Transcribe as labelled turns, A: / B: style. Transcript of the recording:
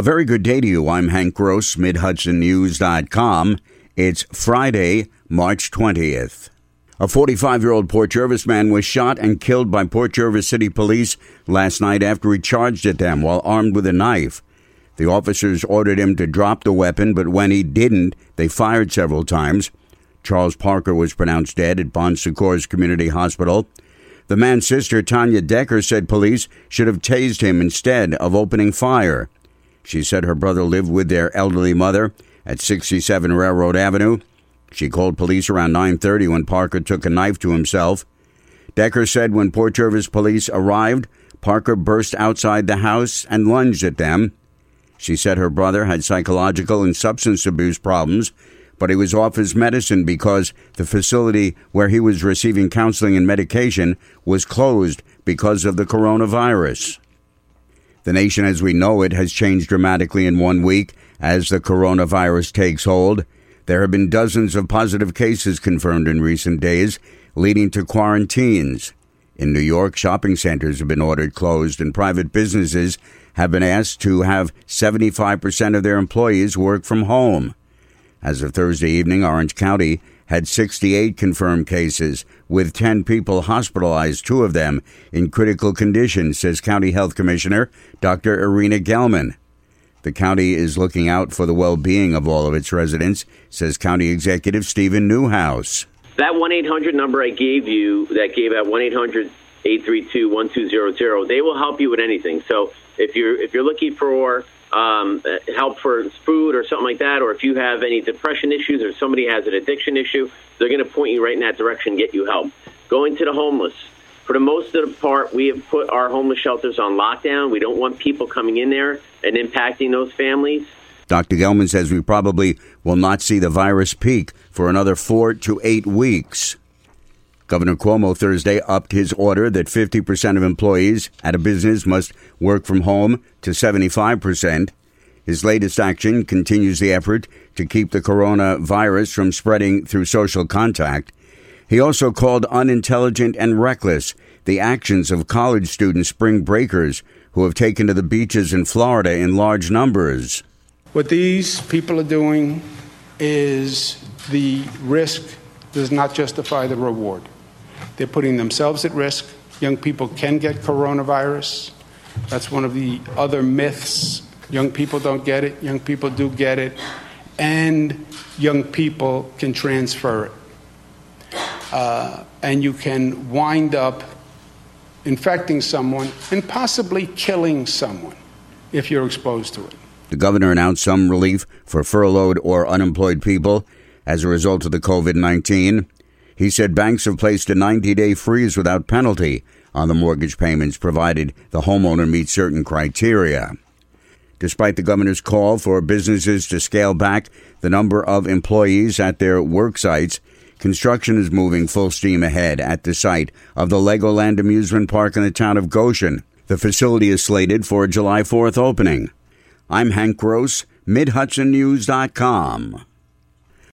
A: A very good day to you. I'm Hank Gross, MidHudsonNews.com. It's Friday, March 20th. A 45 year old Port Jervis man was shot and killed by Port Jervis City Police last night after he charged at them while armed with a knife. The officers ordered him to drop the weapon, but when he didn't, they fired several times. Charles Parker was pronounced dead at Bon Secours Community Hospital. The man's sister, Tanya Decker, said police should have tased him instead of opening fire. She said her brother lived with their elderly mother at 67 Railroad Avenue. She called police around 9:30 when Parker took a knife to himself. Decker said when Port Jervis police arrived, Parker burst outside the house and lunged at them. She said her brother had psychological and substance abuse problems but he was off his medicine because the facility where he was receiving counseling and medication was closed because of the coronavirus. The nation as we know it has changed dramatically in one week as the coronavirus takes hold. There have been dozens of positive cases confirmed in recent days, leading to quarantines. In New York, shopping centers have been ordered closed and private businesses have been asked to have 75% of their employees work from home. As of Thursday evening, Orange County had 68 confirmed cases, with 10 people hospitalized, two of them in critical condition, says County Health Commissioner Dr. Irina Gelman. The county is looking out for the well being of all of its residents, says County Executive Steven Neuhaus.
B: That 1 800 number I gave you, that gave out 1 800 832 1200, they will help you with anything. So if you're, if you're looking for um, help for food or something like that, or if you have any depression issues or somebody has an addiction issue, they're going to point you right in that direction get you help. Going to the homeless. For the most of the part, we have put our homeless shelters on lockdown. We don't want people coming in there and impacting those families.
A: Dr. Gelman says we probably will not see the virus peak for another four to eight weeks. Governor Cuomo Thursday upped his order that 50% of employees at a business must work from home to 75%. His latest action continues the effort to keep the coronavirus from spreading through social contact. He also called unintelligent and reckless the actions of college student spring breakers who have taken to the beaches in Florida in large numbers.
C: What these people are doing is the risk does not justify the reward. They're putting themselves at risk. Young people can get coronavirus. That's one of the other myths. Young people don't get it, young people do get it, and young people can transfer it. Uh, and you can wind up infecting someone and possibly killing someone if you're exposed to it.
A: The governor announced some relief for furloughed or unemployed people as a result of the COVID 19. He said banks have placed a 90 day freeze without penalty on the mortgage payments provided the homeowner meets certain criteria. Despite the governor's call for businesses to scale back the number of employees at their work sites, construction is moving full steam ahead at the site of the Legoland amusement park in the town of Goshen. The facility is slated for a July 4th opening. I'm Hank Gross, MidHudsonNews.com.